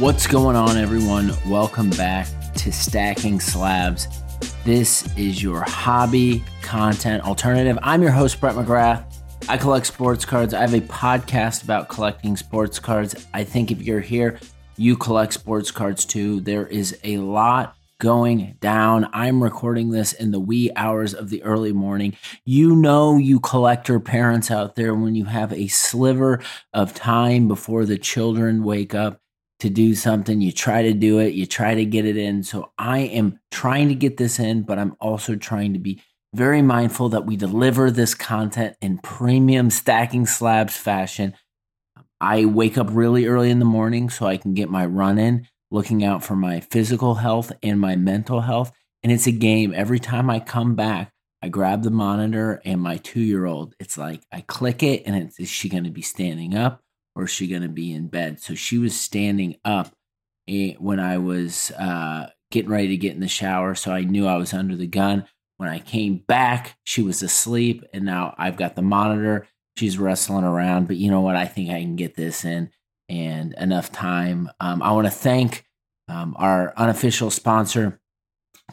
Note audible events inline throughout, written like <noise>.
What's going on, everyone? Welcome back to Stacking Slabs. This is your hobby content alternative. I'm your host, Brett McGrath. I collect sports cards. I have a podcast about collecting sports cards. I think if you're here, you collect sports cards too. There is a lot going down. I'm recording this in the wee hours of the early morning. You know, you collector parents out there, when you have a sliver of time before the children wake up to do something, you try to do it, you try to get it in. So I am trying to get this in, but I'm also trying to be very mindful that we deliver this content in premium stacking slabs fashion. I wake up really early in the morning so I can get my run in looking out for my physical health and my mental health. And it's a game. Every time I come back, I grab the monitor and my two year old, it's like I click it and it's, is she going to be standing up or is she going to be in bed? So she was standing up eh, when I was uh, getting ready to get in the shower. So I knew I was under the gun. When I came back, she was asleep. And now I've got the monitor. She's wrestling around. But you know what? I think I can get this in and enough time. Um, I want to thank um, our unofficial sponsor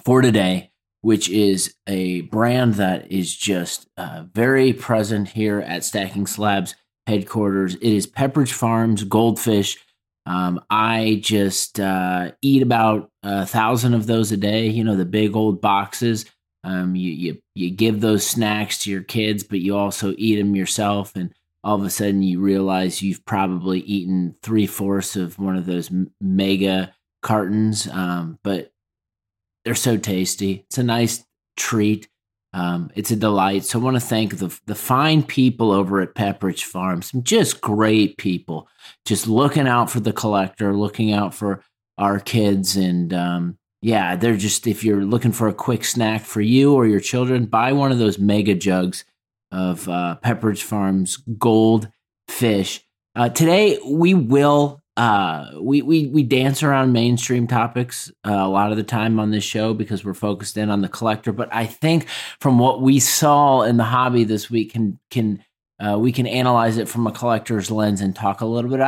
for today, which is a brand that is just uh, very present here at Stacking Slabs headquarters. It is Pepperidge Farms Goldfish. Um, I just uh, eat about a thousand of those a day. You know the big old boxes. Um, you you you give those snacks to your kids, but you also eat them yourself. And all of a sudden you realize you've probably eaten three fourths of one of those mega cartons, um, but they're so tasty. It's a nice treat. Um, it's a delight. So I want to thank the the fine people over at Pepperidge Farms, just great people, just looking out for the collector, looking out for our kids, and um, yeah, they're just if you're looking for a quick snack for you or your children, buy one of those mega jugs of uh, Pepperidge Farms Gold Fish. Uh, today we will uh, we we we dance around mainstream topics uh, a lot of the time on this show because we're focused in on the collector. But I think from what we saw in the hobby this week, can can uh, we can analyze it from a collector's lens and talk a little bit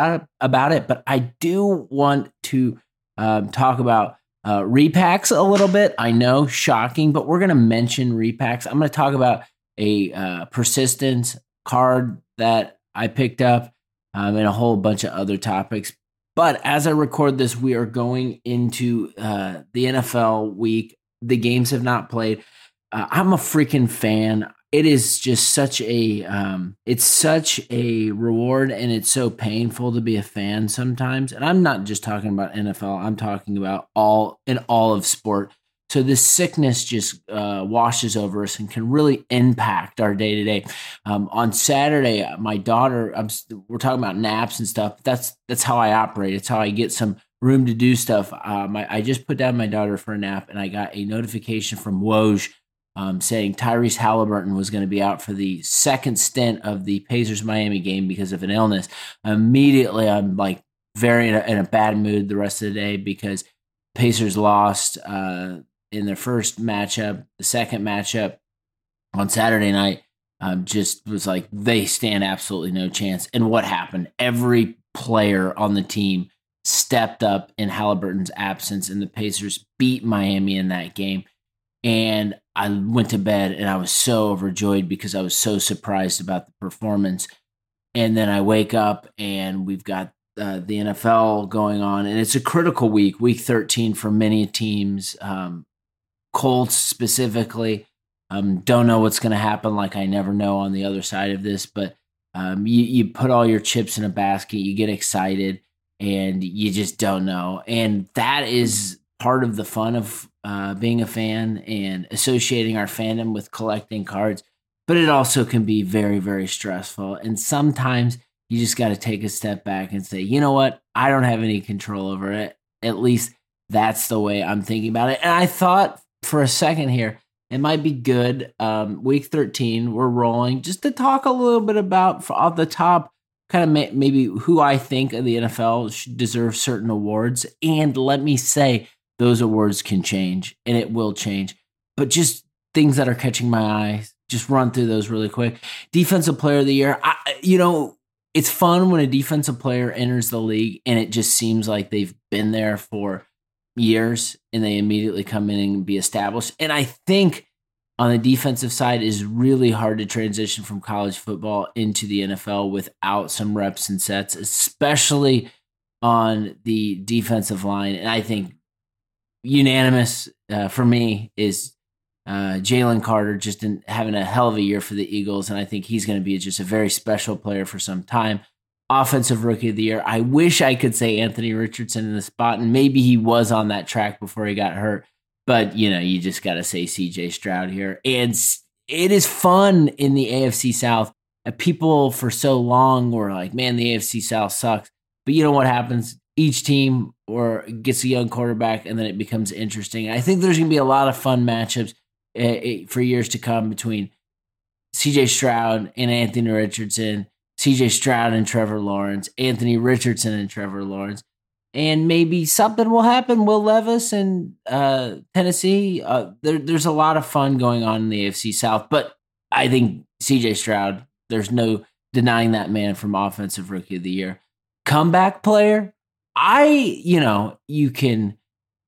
about it. But I do want to um, talk about uh, repacks a little bit. I know, shocking, but we're going to mention repacks. I'm going to talk about a uh, persistence card that I picked up, um, and a whole bunch of other topics. But as I record this, we are going into uh, the NFL week. The games have not played. Uh, I'm a freaking fan. It is just such a um, it's such a reward, and it's so painful to be a fan sometimes. And I'm not just talking about NFL. I'm talking about all in all of sport. So this sickness just uh, washes over us and can really impact our day to day. On Saturday, uh, my daughter, I'm, we're talking about naps and stuff. That's that's how I operate. It's how I get some room to do stuff. Um, I, I, just put down my daughter for a nap, and I got a notification from Woj um, saying Tyrese Halliburton was going to be out for the second stint of the Pacers Miami game because of an illness. Immediately, I'm like very in a, in a bad mood the rest of the day because Pacers lost. Uh, in their first matchup. The second matchup on Saturday night um, just was like they stand absolutely no chance. And what happened? Every player on the team stepped up in Halliburton's absence, and the Pacers beat Miami in that game. And I went to bed and I was so overjoyed because I was so surprised about the performance. And then I wake up and we've got uh, the NFL going on, and it's a critical week, week 13 for many teams. Um, Colts specifically. Um, don't know what's going to happen. Like I never know on the other side of this, but um, you you put all your chips in a basket, you get excited, and you just don't know. And that is part of the fun of uh, being a fan and associating our fandom with collecting cards. But it also can be very very stressful, and sometimes you just got to take a step back and say, you know what, I don't have any control over it. At least that's the way I'm thinking about it. And I thought for a second here, it might be good. Um, week 13, we're rolling just to talk a little bit about off the top, kind of may, maybe who I think of the NFL should deserve certain awards. And let me say, those awards can change and it will change. But just things that are catching my eye, just run through those really quick. Defensive player of the year, I, you know, it's fun when a defensive player enters the league and it just seems like they've been there for years and they immediately come in and be established. And I think on the defensive side is really hard to transition from college football into the NFL without some reps and sets, especially on the defensive line. And I think unanimous uh, for me is uh, Jalen Carter just in, having a hell of a year for the Eagles, and I think he's going to be just a very special player for some time. Offensive Rookie of the Year. I wish I could say Anthony Richardson in the spot, and maybe he was on that track before he got hurt. But you know, you just got to say C.J. Stroud here, and it is fun in the AFC South. People for so long were like, "Man, the AFC South sucks." But you know what happens? Each team or gets a young quarterback, and then it becomes interesting. I think there's going to be a lot of fun matchups uh, for years to come between CJ Stroud and Anthony Richardson, CJ Stroud and Trevor Lawrence, Anthony Richardson and Trevor Lawrence. And maybe something will happen. Will Levis and uh, Tennessee. Uh, there, there's a lot of fun going on in the AFC South, but I think CJ Stroud. There's no denying that man from Offensive Rookie of the Year, comeback player. I, you know, you can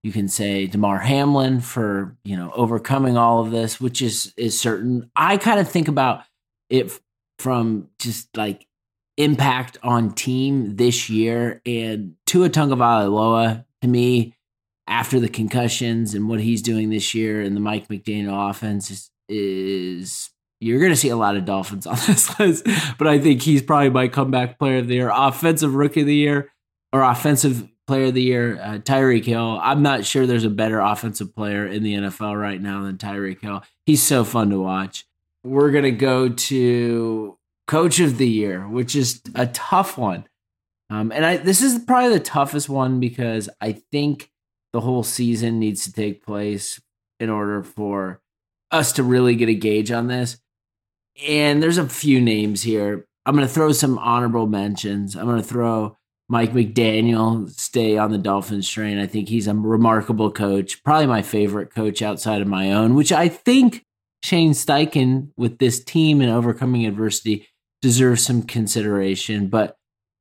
you can say Damar Hamlin for, you know, overcoming all of this, which is is certain. I kind of think about it from just like impact on team this year and Tua Tagovailoa to me after the concussions and what he's doing this year and the Mike McDaniel offense is, is you're going to see a lot of Dolphins on <laughs> this list, but I think he's probably my comeback player of the year, offensive rookie of the year, or offensive player of the year, uh, Tyreek Hill. I'm not sure there's a better offensive player in the NFL right now than Tyreek Hill. He's so fun to watch. We're going to go to coach of the year, which is a tough one. Um, and I, this is probably the toughest one because I think the whole season needs to take place in order for us to really get a gauge on this. And there's a few names here. I'm going to throw some honorable mentions. I'm going to throw Mike McDaniel stay on the Dolphins train. I think he's a remarkable coach, probably my favorite coach outside of my own, which I think Shane Steichen with this team and overcoming adversity deserves some consideration. But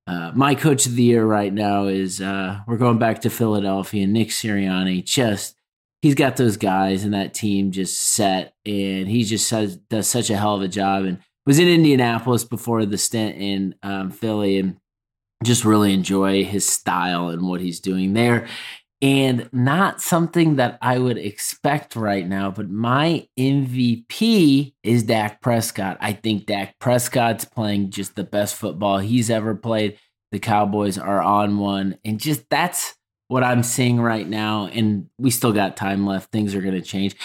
uh, my coach of the year right now is uh, we're going back to Philadelphia. Nick Sirianni just he's got those guys and that team just set, and he just does, does such a hell of a job. And was in Indianapolis before the stint in um, Philly and just really enjoy his style and what he's doing there. And not something that I would expect right now, but my MVP is Dak Prescott. I think Dak Prescott's playing just the best football he's ever played. The Cowboys are on one. And just that's what I'm seeing right now. And we still got time left. Things are going to change.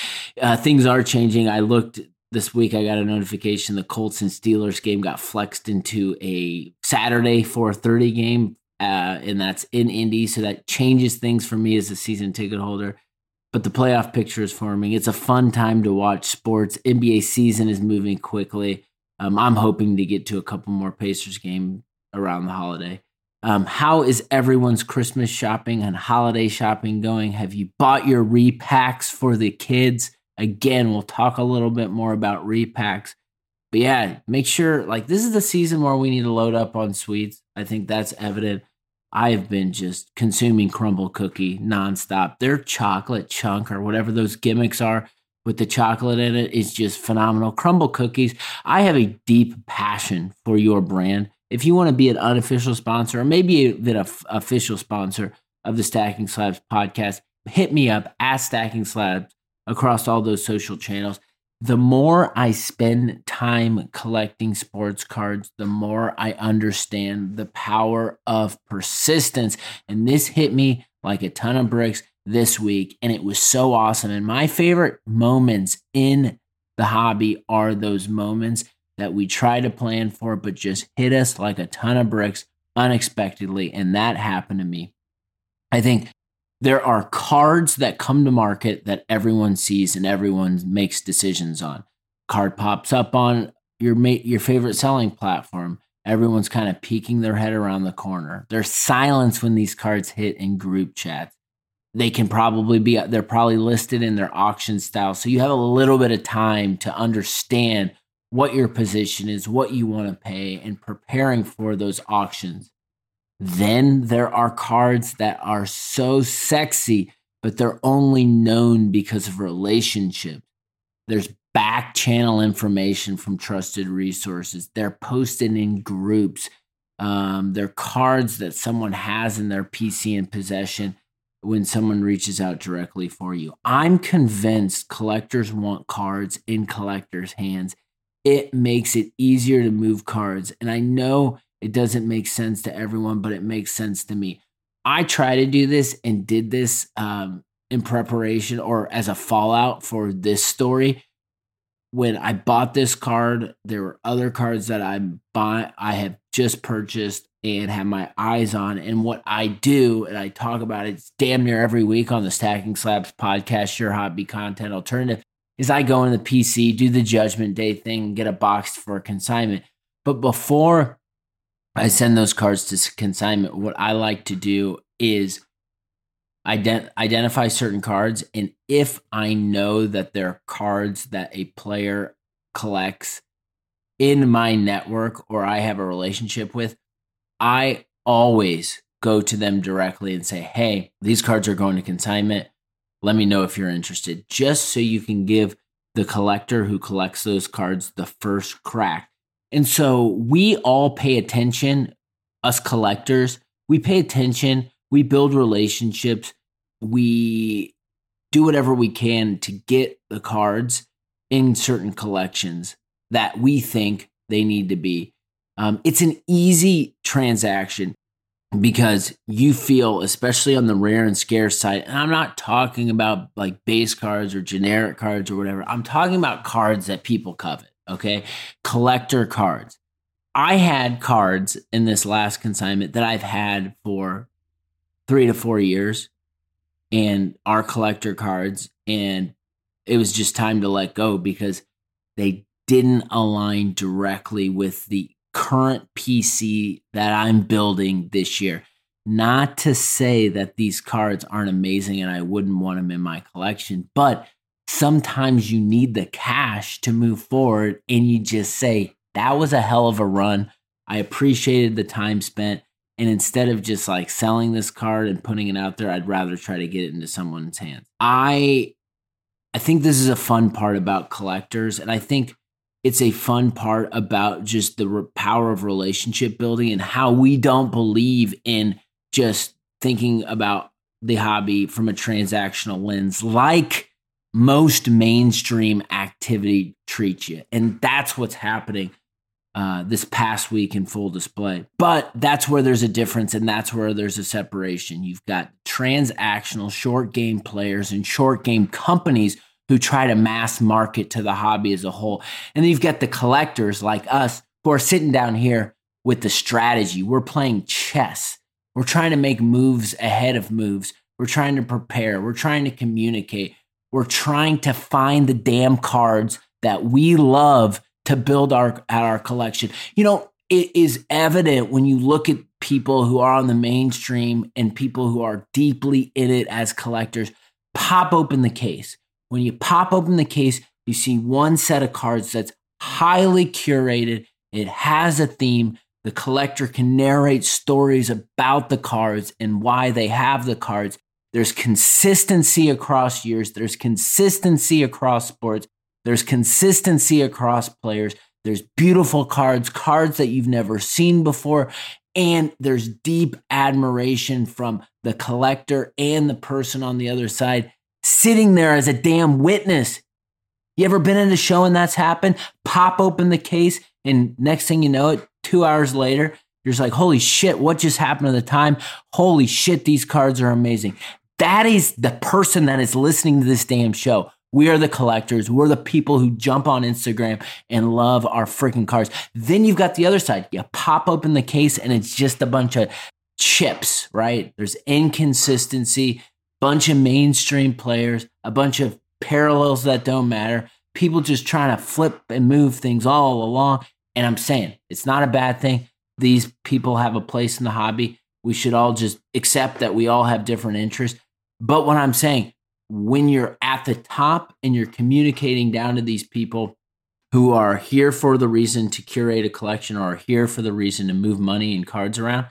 Uh, things are changing. I looked this week I got a notification the Colts and Steelers game got flexed into a Saturday 4:30 game, uh, and that's in Indy, so that changes things for me as a season ticket holder. But the playoff picture is forming. It's a fun time to watch sports. NBA season is moving quickly. Um, I'm hoping to get to a couple more Pacers game around the holiday. Um, how is everyone's Christmas shopping and holiday shopping going? Have you bought your repacks for the kids? Again, we'll talk a little bit more about repacks. But yeah, make sure like this is the season where we need to load up on sweets. I think that's evident. I've been just consuming Crumbl cookie nonstop. Their chocolate chunk or whatever those gimmicks are with the chocolate in it is just phenomenal. Crumbl cookies. I have a deep passion for your brand. If you want to be an unofficial sponsor or maybe even an official sponsor of the Stacking Slabs podcast, hit me up at Stacking Slabs across all those social channels. The more I spend time collecting sports cards, the more I understand the power of persistence. And this hit me like a ton of bricks this week. And it was so awesome. And my favorite moments in the hobby are those moments that we try to plan for, but just hit us like a ton of bricks unexpectedly. And that happened to me. I think there are cards that come to market that everyone sees and everyone makes decisions on. Card pops up on your your favorite selling platform. Everyone's kind of peeking their head around the corner. There's silence when these cards hit in group chats. They can probably be they're probably listed in their auction style. So you have a little bit of time to understand what your position is, what you want to pay, and preparing for those auctions. Then there are cards that are so sexy, but they're only known because of relationships. There's back channel information from trusted resources. They're posted in groups. Um, they're cards that someone has in their PC in possession when someone reaches out directly for you. I'm convinced collectors want cards in collectors' hands. It makes it easier to move cards. And I know it doesn't make sense to everyone, but it makes sense to me. I try to do this and did this um, in preparation or as a fallout for this story when I bought this card, there were other cards that I buy I have just purchased and have my eyes on. And what I do, and I talk about it it's damn near every week on the Stacking Slabs podcast, your hobby content alternative, is I go in the PC, do the judgment day thing, get a box for consignment. But before I send those cards to consignment, what I like to do is ident- identify certain cards and if i know that there are cards that a player collects in my network or i have a relationship with i always go to them directly and say hey these cards are going to consignment. Let me know if you're interested. Just so you can give the collector who collects those cards the first crack and so we all pay attention us collectors we pay attention we build relationships, we do whatever we can to get the cards in certain collections that we think they need to be. Um, it's an easy transaction because you feel, especially on the rare and scarce side, and I'm not talking about like base cards or generic cards or whatever. I'm talking about cards that people covet, okay? Collector cards. I had cards in this last consignment that I've had for three to four years and our collector cards. And it was just time to let go because they didn't align directly with the current PC that I'm building this year. Not to say that these cards aren't amazing and I wouldn't want them in my collection, but sometimes you need the cash to move forward and you just say, that was a hell of a run. I appreciated the time spent. And instead of just like selling this card and putting it out there, I'd rather try to get it into someone's hands. I I think this is a fun part about collectors and I think it's a fun part about just the re- power of relationship building and how we don't believe in just thinking about the hobby from a transactional lens like most mainstream activity treats you. And that's what's happening uh, this past week in full display. But that's where there's a difference and that's where there's a separation. You've got transactional short game players and short game companies who try to mass market to the hobby as a whole. And then you've got the collectors like us who are sitting down here with the strategy. We're playing chess. We're trying to make moves ahead of moves. We're trying to prepare. We're trying to communicate. We're trying to find the damn cards that we love to build our at our collection. You know, it is evident when you look at people who are on the mainstream and people who are deeply in it as collectors. Pop open the case. When you pop open the case, you see one set of cards that's highly curated. It has a theme. The collector can narrate stories about the cards and why they have the cards. There's consistency across years. There's consistency across sports. There's consistency across players. There's beautiful cards, cards that you've never seen before. And there's deep admiration from the collector and the person on the other side sitting there as a damn witness. You ever been in a show and that's happened? Pop open the case, and next thing you know it, two hours later, you're just like, holy shit, what just happened at the time? Holy shit, these cards are amazing. That is the person that is listening to this damn show. We are the collectors. We're the people who jump on Instagram and love our freaking cars. Then you've got the other side. You pop open the case and it's just a bunch of chips, right? There's inconsistency, bunch of mainstream players, a bunch of parallels that don't matter, people just trying to flip and move things all along. And I'm saying it's not a bad thing. These people have a place in the hobby. We should all just accept that we all have different interests. But what I'm saying, when you're at the top and you're communicating down to these people who are here for the reason to curate a collection or are here for the reason to move money and cards around,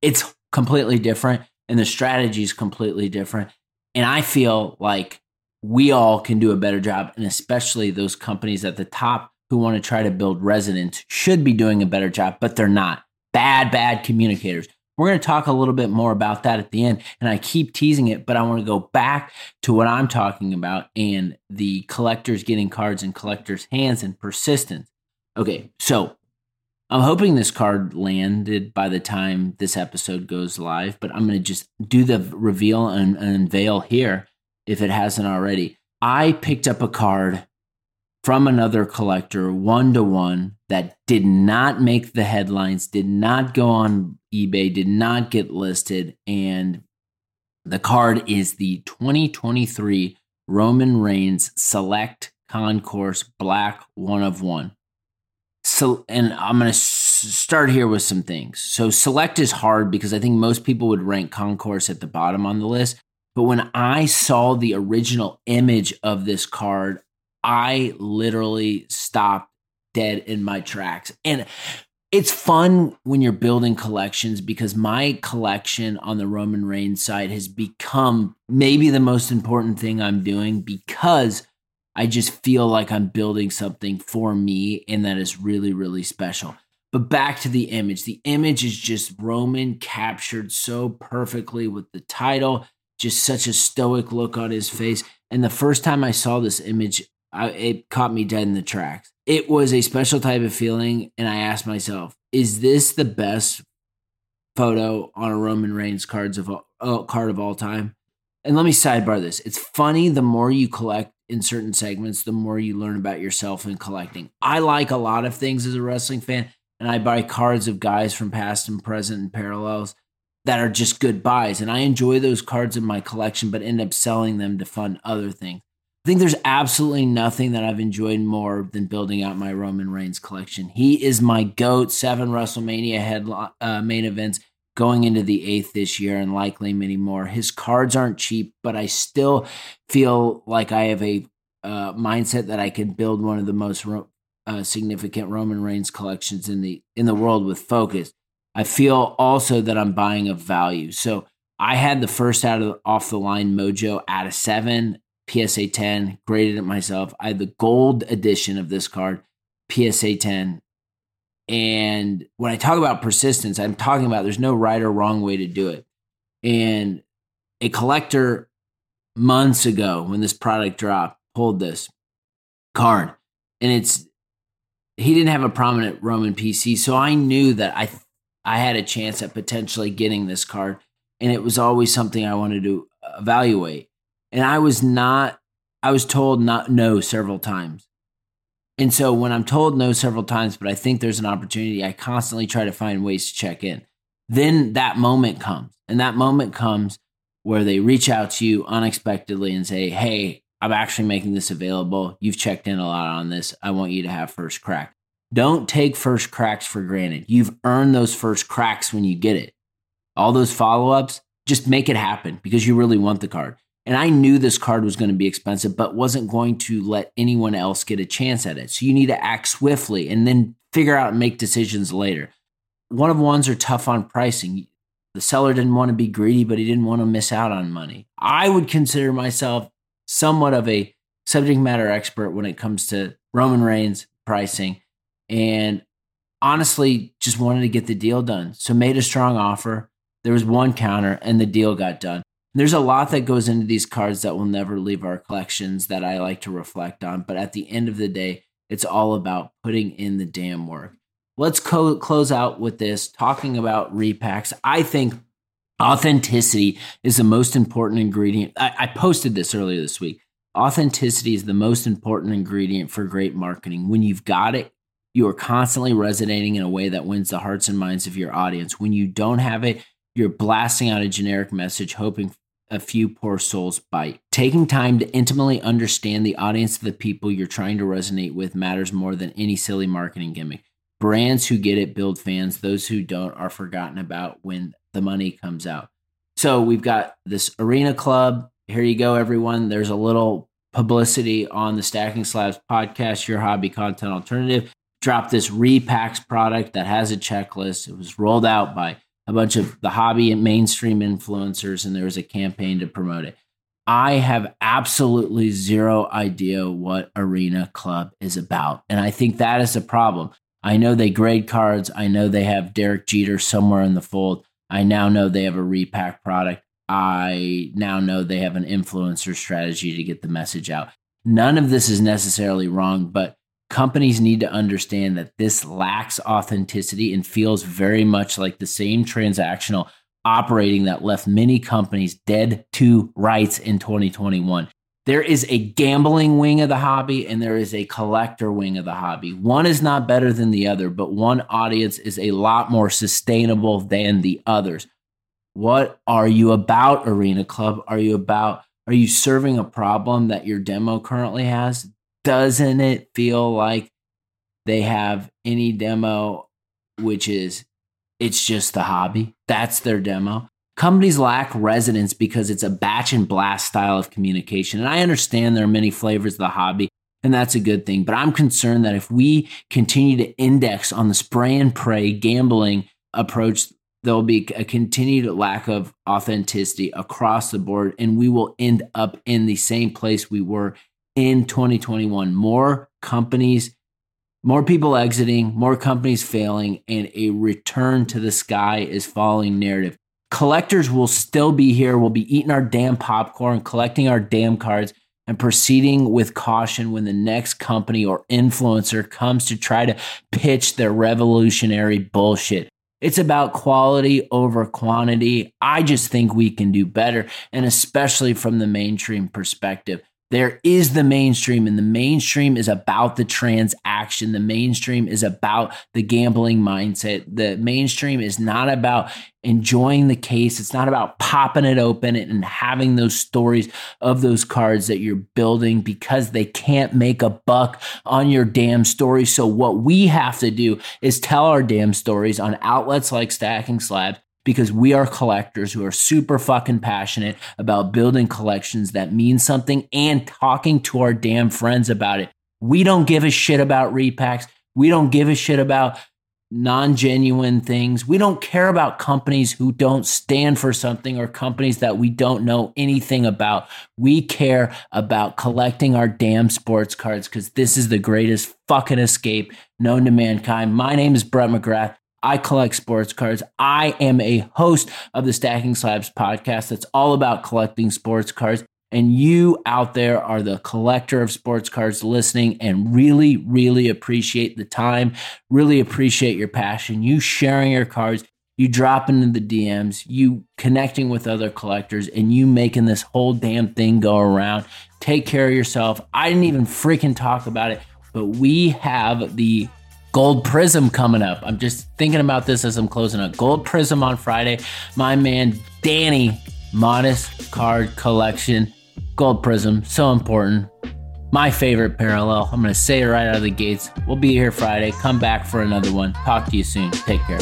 it's completely different and the strategy is completely different. And I feel like we all can do a better job, and especially those companies at the top who want to try to build resonance should be doing a better job, but they're not. Bad, bad communicators. We're going to talk a little bit more about that at the end. And I keep teasing it, but I want to go back to what I'm talking about and the collectors getting cards in collectors' hands and persistence. Okay, so I'm hoping this card landed by the time this episode goes live, but I'm going to just do the reveal and, and unveil here if it hasn't already. I picked up a card from another collector one to one that did not make the headlines, did not go on eBay, did not get listed. And the card is the 2023 Roman Reigns Select Concourse Black One of One. So, and I'm going to start here with some things. So, select is hard because I think most people would rank Concourse at the bottom on the list. But when I saw the original image of this card, I literally stopped dead in my tracks. And it's fun when you're building collections because my collection on the Roman Reigns side has become maybe the most important thing I'm doing because I just feel like I'm building something for me and that is really, really special. But back to the image. The image is just Roman captured so perfectly with the title, just such a stoic look on his face. And the first time I saw this image, I, it caught me dead in the tracks. It was a special type of feeling. And I asked myself, is this the best photo on a Roman Reigns cards of all, uh, card of all time? And let me sidebar this. It's funny the more you collect in certain segments, the more you learn about yourself in collecting. I like a lot of things as a wrestling fan, and I buy cards of guys from past and present and parallels that are just good buys. And I enjoy those cards in my collection, but end up selling them to fund other things. I think there's absolutely nothing that I've enjoyed more than building out my Roman Reigns collection. He is my GOAT, seven WrestleMania head uh, main events going into the eighth this year and likely many more. His cards aren't cheap, but I still feel like I have a uh, mindset that I can build one of the most ro- uh, significant Roman Reigns collections in the in the world with focus. I feel also that I'm buying a value. So I had the first out of off the line Mojo out of seven, PSA 10, graded it myself. I had the gold edition of this card, PSA 10, and when I talk about persistence, I'm talking about there's no right or wrong way to do it. And a collector months ago, when this product dropped, pulled this card. And it's, he didn't have a prominent Roman PC. So I knew that I, I had a chance at potentially getting this card. And it was always something I wanted to evaluate. And I was not, I was told not no several times. And so when I'm told no several times, but I think there's an opportunity, I constantly try to find ways to check in. Then that moment comes. And that moment comes where they reach out to you unexpectedly and say, Hey, I'm actually making this available. You've checked in a lot on this. I want you to have first crack. Don't take first cracks for granted. You've earned those first cracks when you get it. All those follow ups, just make it happen because you really want the card. And I knew this card was going to be expensive, but wasn't going to let anyone else get a chance at it. So you need to act swiftly and then figure out and make decisions later. One of ones are tough on pricing. The seller didn't want to be greedy, but he didn't want to miss out on money. I would consider myself somewhat of a subject matter expert when it comes to Roman Reigns pricing. And honestly, just wanted to get the deal done. So made a strong offer. There was one counter and the deal got done. There's a lot that goes into these cards that will never leave our collections that I like to reflect on. But at the end of the day, it's all about putting in the damn work. Let's co- close out with this talking about repacks. I think authenticity is the most important ingredient. I, I posted this earlier this week. Authenticity is the most important ingredient for great marketing. When you've got it, you are constantly resonating in a way that wins the hearts and minds of your audience. When you don't have it, you're blasting out a generic message, hoping a few poor souls bite. Taking time to intimately understand the audience of the people you're trying to resonate with matters more than any silly marketing gimmick. Brands who get it build fans, those who don't are forgotten about when the money comes out. So we've got this arena club. Here you go, everyone. There's a little publicity on the Stacking Slabs podcast, your hobby content alternative. Dropped this repacks product that has a checklist. It was rolled out by a bunch of the hobby and mainstream influencers, and there was a campaign to promote it. I have absolutely zero idea what Arena Club is about. And I think that is a problem. I know they grade cards. I know they have Derek Jeter somewhere in the fold. I now know they have a repack product. I now know they have an influencer strategy to get the message out. None of this is necessarily wrong, but companies need to understand that this lacks authenticity and feels very much like the same transactional operating that left many companies dead to rights in 2021. There is a gambling wing of the hobby and there is a collector wing of the hobby. One is not better than the other, but one audience is a lot more sustainable than the others. What are you about, Arena Club? Are you about, are you serving a problem that your demo currently has? Doesn't it feel like they have any demo which is it's just the hobby. That's their demo. Companies lack resonance because it's a batch and blast style of communication. And I understand there are many flavors of the hobby, and that's a good thing. But I'm concerned that if we continue to index on the spray and pray gambling approach, there'll be a continued lack of authenticity across the board, and we will end up in the same place we were in 2021. More companies more people exiting, more companies failing, and a return to the sky is falling narrative. Collectors will still be here. We'll be eating our damn popcorn, collecting our damn cards, and proceeding with caution when the next company or influencer comes to try to pitch their revolutionary bullshit. It's about quality over quantity. I just think we can do better, and especially from the mainstream perspective. There is the mainstream, and the mainstream is about the transaction. The mainstream is about the gambling mindset. The mainstream is not about enjoying the case. It's not about popping it open and having those stories of those cards that you're building because they can't make a buck on your damn story. So, what we have to do is tell our damn stories on outlets like Stacking Slabs because we are collectors who are super fucking passionate about building collections that mean something and talking to our damn friends about it. We don't give a shit about repacks. We don't give a shit about non genuine things. We don't care about companies who don't stand for something or companies that we don't know anything about. We care about collecting our damn sports cards because this is the greatest fucking escape known to mankind. My name is Brett McGrath. I collect sports cards. I am a host of the Stacking Slabs podcast that's all about collecting sports cards. And you out there are the collector of sports cards listening and really, really appreciate the time, really appreciate your passion, you sharing your cards, you dropping into the DMs, you connecting with other collectors, and you making this whole damn thing go around. Take care of yourself. I didn't even freaking talk about it, but we have the Gold Prizm coming up. I'm just thinking about this as I'm closing up. Gold Prizm on Friday. My man Danny, Modest Card Collection. Gold Prizm, so important. My favorite parallel. I'm going to say it right out of the gates. We'll be here Friday. Come back for another one. Talk to you soon. Take care.